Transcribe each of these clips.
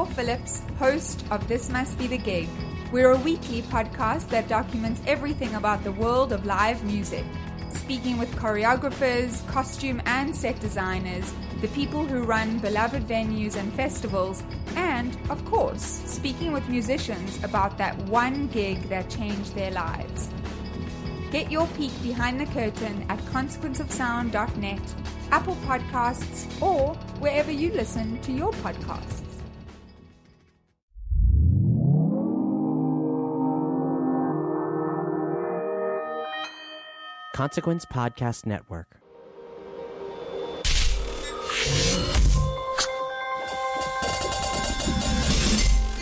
I'm Phillips, host of This Must Be the Gig. We're a weekly podcast that documents everything about the world of live music, speaking with choreographers, costume and set designers, the people who run beloved venues and festivals, and, of course, speaking with musicians about that one gig that changed their lives. Get your peek behind the curtain at consequenceofsound.net, Apple Podcasts, or wherever you listen to your podcasts. Consequence Podcast Network.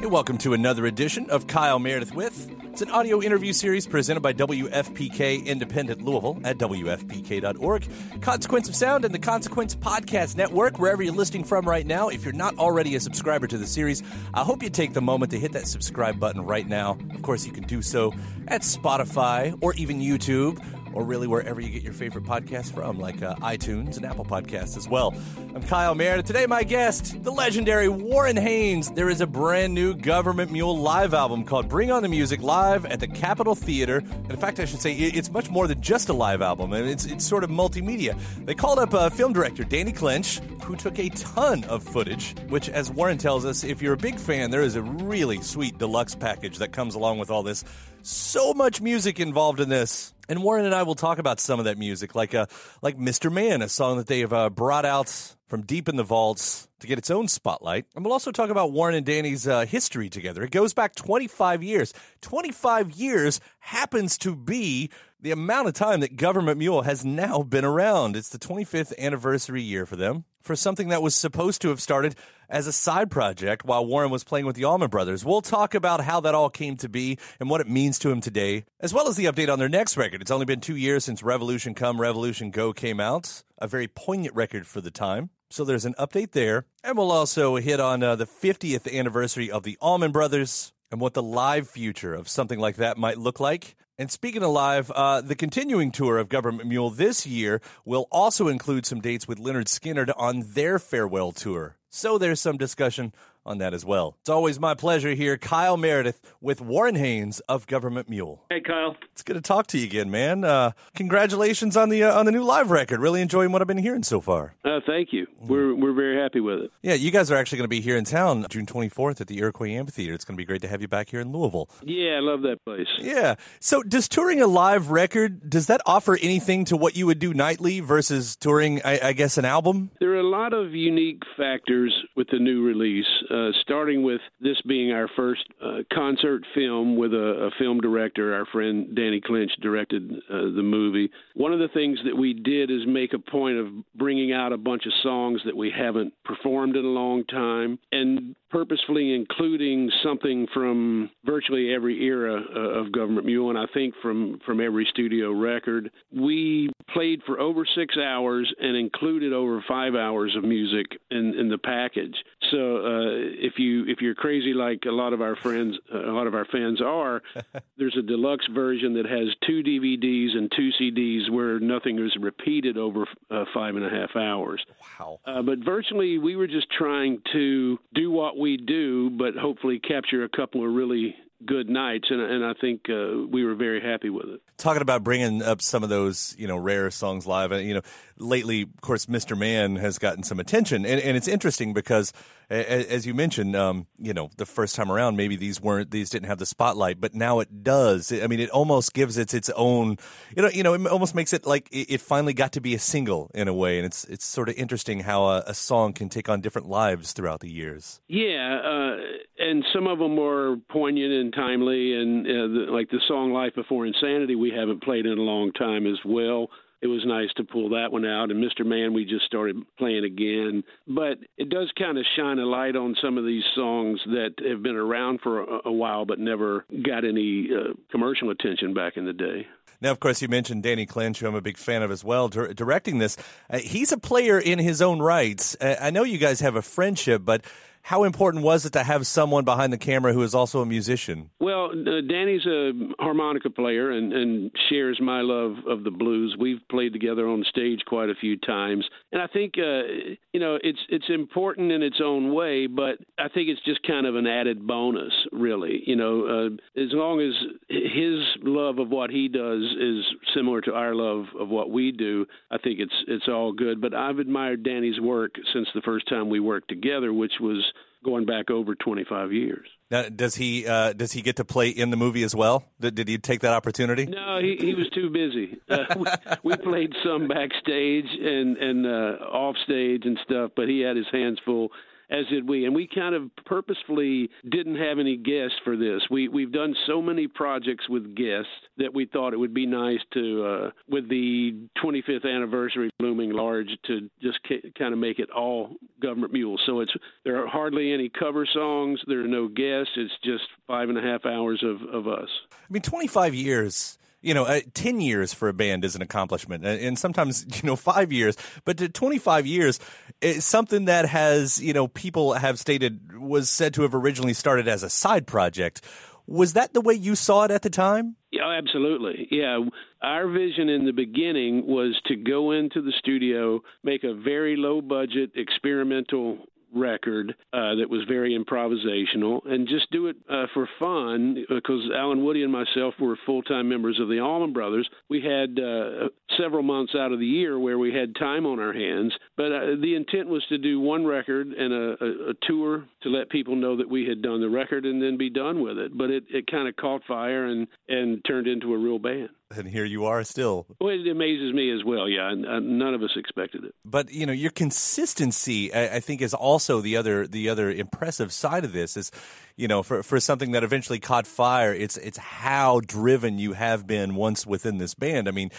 Hey, welcome to another edition of Kyle Meredith with. It's an audio interview series presented by WFPK Independent Louisville at WFPK.org, Consequence of Sound, and the Consequence Podcast Network, wherever you're listening from right now. If you're not already a subscriber to the series, I hope you take the moment to hit that subscribe button right now. Of course, you can do so at Spotify or even YouTube or really wherever you get your favorite podcasts from, like uh, iTunes and Apple Podcasts as well. I'm Kyle Meredith. Today, my guest, the legendary Warren Haynes. There is a brand new Government Mule live album called Bring On the Music live at the Capitol Theater. And in fact, I should say it's much more than just a live album. It's, it's sort of multimedia. They called up uh, film director Danny Clinch, who took a ton of footage, which, as Warren tells us, if you're a big fan, there is a really sweet deluxe package that comes along with all this. So much music involved in this. And Warren and I will talk about some of that music, like uh, like Mr. Man, a song that they have uh, brought out from deep in the vaults to get its own spotlight. And we'll also talk about Warren and Danny's uh, history together. It goes back 25 years. 25 years happens to be the amount of time that Government Mule has now been around. It's the 25th anniversary year for them, for something that was supposed to have started as a side project while Warren was playing with the Allman Brothers. We'll talk about how that all came to be and what it means to him today, as well as the update on their next record. It's only been two years since Revolution Come, Revolution Go came out, a very poignant record for the time. So there's an update there. And we'll also hit on uh, the 50th anniversary of the Allman Brothers and what the live future of something like that might look like. And speaking of live, uh, the continuing tour of Government Mule this year will also include some dates with Lynyrd Skynyrd on their farewell tour. So there's some discussion on that as well. It's always my pleasure here, Kyle Meredith with Warren Haynes of Government Mule. Hey, Kyle. It's good to talk to you again, man. Uh, congratulations on the uh, on the new live record. Really enjoying what I've been hearing so far. Uh, thank you. We're we're very happy with it. Yeah, you guys are actually going to be here in town June 24th at the Iroquois Amphitheater. It's going to be great to have you back here in Louisville. Yeah, I love that place. Yeah. So, does touring a live record does that offer anything to what you would do nightly versus touring, I, I guess, an album? There are a lot of unique factors with the new release, uh, starting with this being our first uh, concert film with a, a, film director. Our friend Danny Clinch directed uh, the movie. One of the things that we did is make a point of bringing out a bunch of songs that we haven't performed in a long time and purposefully including something from virtually every era uh, of Government Mule, and I think from from every studio record. We played for over six hours and included over five hours of music in, in the package. So uh, if you if you're crazy like a lot of our friends, uh, a lot of our fans are, there's a deluxe version that has two DVDs and two CDs where nothing is repeated over uh, five and a half hours. Wow! Uh, but virtually, we were just trying to do what we do, but hopefully capture a couple of really good nights, and, and I think uh, we were very happy with it. Talking about bringing up some of those, you know, rare songs live, and you know, lately, of course, Mr. Man has gotten some attention, and, and it's interesting because, as you mentioned, um, you know, the first time around, maybe these weren't these didn't have the spotlight, but now it does. I mean, it almost gives it its own, you know, you know, it almost makes it like it finally got to be a single in a way, and it's it's sort of interesting how a, a song can take on different lives throughout the years. Yeah, uh, and some of them were poignant and timely, and uh, the, like the song "Life Before Insanity" we haven't played in a long time as well it was nice to pull that one out. And Mr. Man, we just started playing again. But it does kind of shine a light on some of these songs that have been around for a, a while but never got any uh, commercial attention back in the day. Now, of course, you mentioned Danny Clinch, who I'm a big fan of as well, directing this. Uh, he's a player in his own rights. Uh, I know you guys have a friendship, but how important was it to have someone behind the camera who is also a musician? Well, uh, Danny's a harmonica player and, and shares my love of the blues. We've played together on stage quite a few times, and I think uh, you know it's it's important in its own way, but I think it's just kind of an added bonus, really. You know, uh, as long as his love of what he does is similar to our love of what we do, I think it's it's all good. But I've admired Danny's work since the first time we worked together, which was going back over 25 years. Now, does he uh, does he get to play in the movie as well? Did, did he take that opportunity? No, he, he was too busy. Uh, we, we, played some backstage and and uh, off stage and stuff, but he had his hands full as did we. And we kind of purposefully didn't have any guests for this. We we've done so many projects with guests that we thought it would be nice to, uh, with the 25th anniversary looming large, to just ca- kind of make it all government mules. So it's there are hardly any cover songs. There are no guests. It's just five and a half hours of of us. I mean, 25 years you know, uh, 10 years for a band is an accomplishment, and sometimes, you know, five years, but to 25 years is something that has, you know, people have stated was said to have originally started as a side project. Was that the way you saw it at the time? Yeah, absolutely. Yeah. Our vision in the beginning was to go into the studio, make a very low budget experimental record uh, that was very improvisational and just do it uh, for fun because Allen Woody and myself were full time members of the Allman Brothers. We had uh, several months out of the year where we had time on our hands, but uh, the intent was to do one record and a, a, a tour to let people know that we had done the record and then be done with it. But it, it kind of caught fire and, and turned into a real band and here you are still. Well, it amazes me as well. Yeah, none of us expected it. But you know, your consistency, I think, is also the other the other impressive side of this. Is you know, for for something that eventually caught fire, it's it's how driven you have been once within this band. I mean.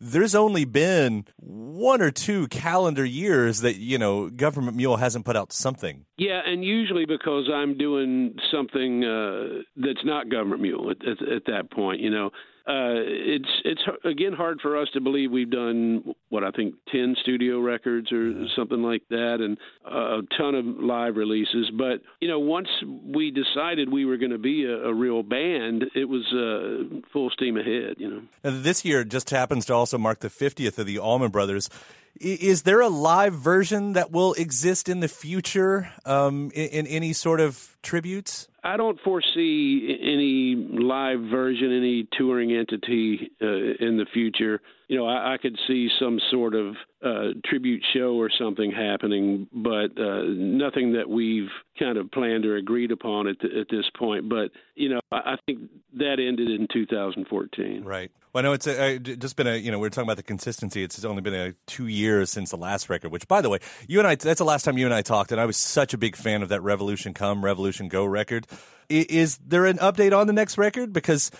There's only been one or two calendar years that you know Government Mule hasn't put out something. Yeah, and usually because I'm doing something uh, that's not Government Mule at, at, at that point. You know, uh, it's it's again hard for us to believe we've done what I think ten studio records or something like that, and a ton of live releases. But you know, once we decided we were going to be a, a, real band, it was uh, full steam ahead. You know, now, this year just happens to also mark the 50th of the Allman Brothers. Is there a live version that will exist in the future um, in, in any sort of tributes? I don't foresee any live version, any touring entity uh, in the future. You know, I, I could see some sort of uh, tribute show or something happening, but uh, nothing that we've kind of planned or agreed upon at, the, at this point. But you know, I, I think that ended in 2014. Right. Well, I know it's a, just been a, you know, we are talking about the consistency. It's only been a two years since the last record, which, by the way, you and I, that's the last time you and I talked, and I was such a big fan of that Revolution Come, Revolution And go record. Is there an update on the next record? Because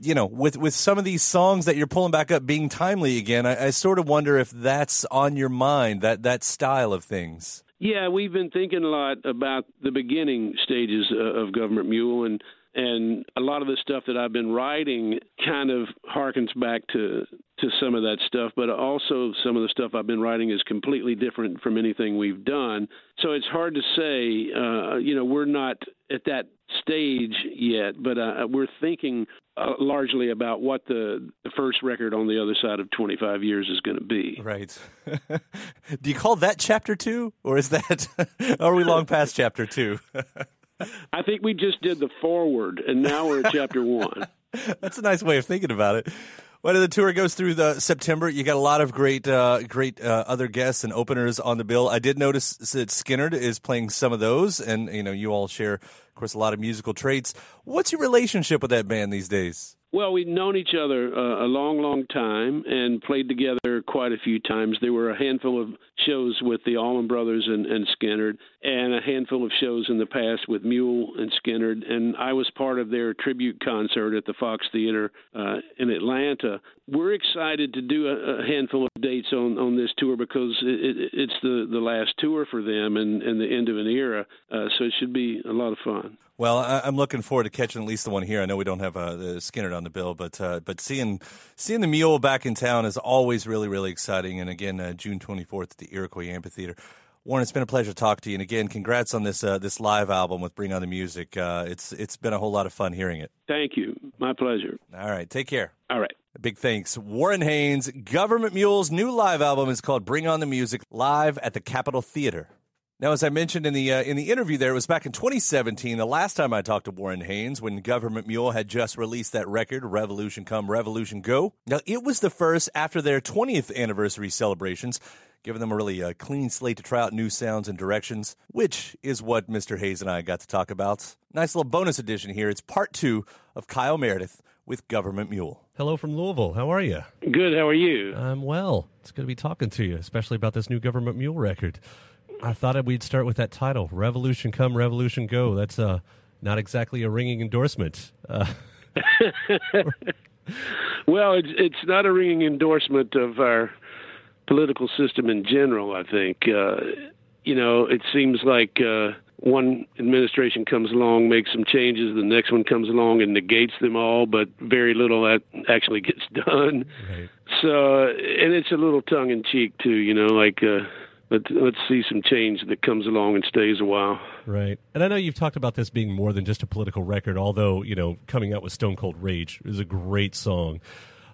you know, with with some of these songs that you're pulling back up being timely again, I, I, sort of wonder if that's on your mind that that style of things. Yeah, we've been thinking a lot about the beginning stages uh, of Government Mule, and and a lot of the stuff that I've been writing kind of harkens back to to some of that stuff, but also some of the stuff I've been writing is completely different from anything we've done. So it's hard to say. Uh, you know, we're not at that stage yet, but uh, we're thinking uh, largely about what the, the first record on the other side of 25 years is going to be. Right. Do you call that chapter two, or is that are we long past chapter two? I think we just did the forward, and now we're at chapter one. That's a nice way of thinking about it. Well, the tour goes through the September. You got a lot of great, uh, great uh, other guests and openers on the bill. I did notice that Skynyrd is playing some of those, and you know, you all share, of course, a lot of musical traits. What's your relationship with that band these days? Well, we've known each other uh, a long, long time and played together quite a few times. There were a handful of shows with the Allman Brothers and, and Skynyrd, and a handful of shows in the past with Mule and Skynyrd. And I was part of their tribute concert at the Fox Theater uh, in Atlanta. We're excited to do a, a handful of dates on, on this tour because it, it, it's the, the last tour for them and, and the end of an era. Uh, so it should be a lot of fun. Well, I, am looking forward to catching at least the one here. I know we don't have uh, the Skynyrd on the bill, but uh, but seeing seeing the Mule back in town is always really really exciting. And again, uh, June 24th at the Iroquois Amphitheater. Warren, it's been a pleasure to talk to you. And again, congrats on this uh, this live album with Bring On the Music. Uh, it's it's been a whole lot of fun hearing it. Thank you. My pleasure. All right, take care. All right. Big thanks. Warren Haynes, Government Mule's new live album is called Bring On the Music, live at the Capitol Theater. Now, as I mentioned in the uh, in the interview, there it was back in 2017, the last time I talked to Warren Haynes, when Government Mule had just released that record, "Revolution Come, Revolution Go." Now, it was the first after their 20th anniversary celebrations, giving them a really uh, clean slate to try out new sounds and directions, which is what Mr. Hayes and I got to talk about. Nice little bonus edition here. It's part two of Kyle Meredith with Government Mule. Hello from Louisville. How are you? Good. How are you? I'm well. It's good to be talking to you, especially about this new Government Mule record. I thought we'd start with that title, "Revolution Come, Revolution Go." That's uh, not exactly a ringing endorsement. Uh, well, it's it's not a ringing endorsement of our political system in general. I think uh, you know it seems like uh, one administration comes along, makes some changes, the next one comes along and negates them all, but very little actually gets done. Right. So, and it's a little tongue in cheek too. You know, like. Uh, let, let's see some change that comes along and stays a while. Right. And I know you've talked about this being more than just a political record, although, you know, coming out with Stone Cold Rage is a great song.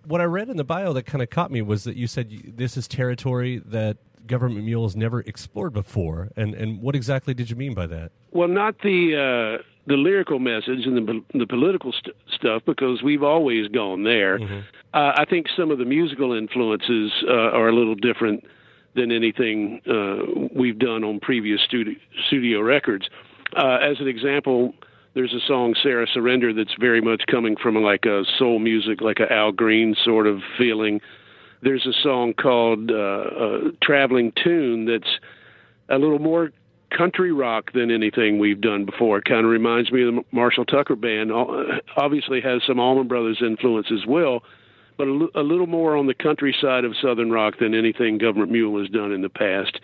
What I read in the bio that kind of caught me was that you said this is territory that Government Mule has never explored before. And, and what exactly did you mean by that? Well, not the. Uh, the lyrical message and the the political st- stuff because we've always gone there. Mm-hmm. Uh, I think some of the musical influences uh, are a little different than anything uh, we've done on previous studio, studio records. Uh, as an example, there's a song "Sarah Surrender" that's very much coming from like a soul music, like a Al Green sort of feeling. There's a song called uh, uh, "Traveling Tune" that's a little more country rock than anything we've done before. It kind of reminds me of the Marshall Tucker Band. Obviously, has some Allman Brothers influence as well but a, a little more on the countryside of Southern rock than anything Government Mule has done in the past.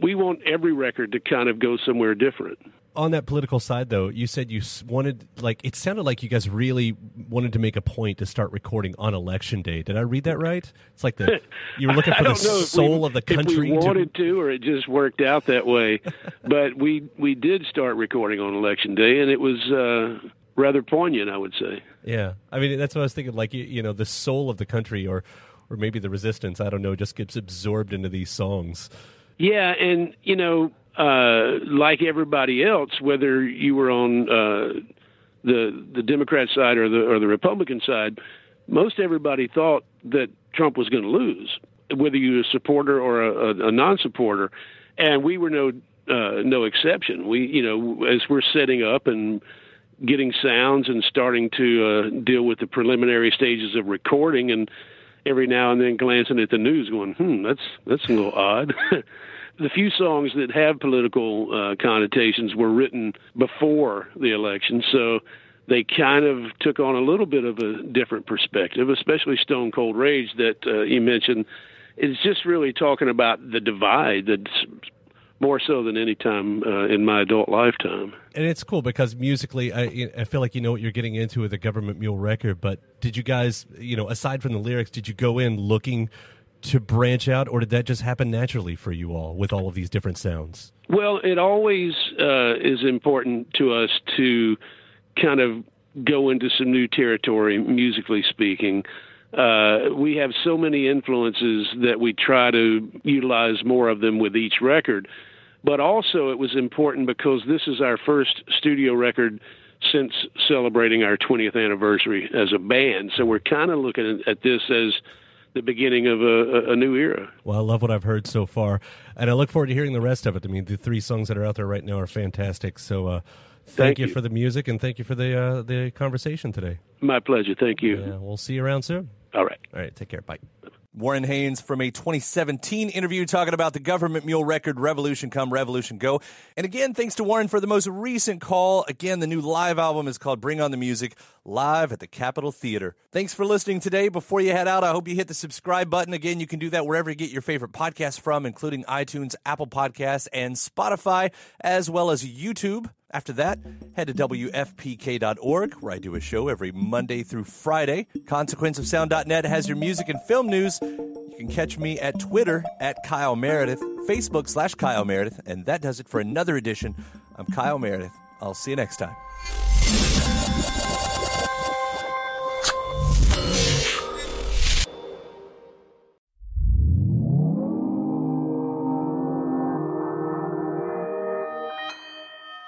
We want every record to kind of go somewhere different. On that political side though you said you wanted like it sounded like you guys really wanted to make a point to start recording on election day. Did i read that right? It's like the you were looking for the soul we, of the country if we wanted to... to or it just worked out that way. But we we did start recording on election day and it was uh rather poignant, I would say. Yeah, I mean that's what I was thinking. Like you, you know, the soul of the country, or or maybe the resistance. I don't know, just gets absorbed into these songs. Yeah, and you know, uh, like everybody else, whether you were on uh, the the Democrat side or the or the Republican side, most everybody thought that Trump was going to lose, whether you were a supporter or a, a, a non-supporter, and we were no uh, no exception. We, you know, as we're setting up and getting sounds and starting to uh, deal with the preliminary stages of recording and every now and then glancing at the news going hmm that's that's a little odd. The few songs that have political uh, connotations were written before the election so they kind of took on a little bit of a different perspective especially stone cold rage that uh, you mentioned. It's just really talking about the divide that's more so than any time uh, in my adult lifetime. And it's cool because musically, I, I feel like you know what you're getting into with the Government Mule record. But did you guys, you know, aside from the lyrics, did you go in looking to branch out, or did that just happen naturally for you all with all of these different sounds? Well, it always uh, is important to us to kind of go into some new territory, musically speaking uh, we have so many influences that we try to utilize more of them with each record. But also, it was important because this is our first studio record since celebrating our 20th anniversary as a band. So we're kind of looking at this as the beginning of a, a, new era. Well, I love what I've heard so far, and I look forward to hearing the rest of it. I mean, the three songs that are out there right now are fantastic. So, uh, thank, thank you, you, for the music and thank you for the uh, the conversation today. My pleasure. Thank you. Yeah, we'll see you around soon. All right. All right. Take care. Bye. Warren Haynes from a 2017 interview talking about the government mule record Revolution Come, Revolution Go. And again, thanks to Warren for the most recent call. Again, the new live album is called Bring on the Music, live at the Capitol Theater. Thanks for listening today. Before you head out, I hope you hit the subscribe button. Again, you can do that wherever you get your favorite podcasts from, including iTunes, Apple Podcasts, and Spotify, as well as YouTube. After that, head to WFPK.org, where I do a show every Monday through Friday. ConsequenceOfSound.net has your music and film news. You can catch me at Twitter at Kyle Meredith, Facebook slash Kyle Meredith, and that does it for another edition. I'm Kyle Meredith. I'll see you next time.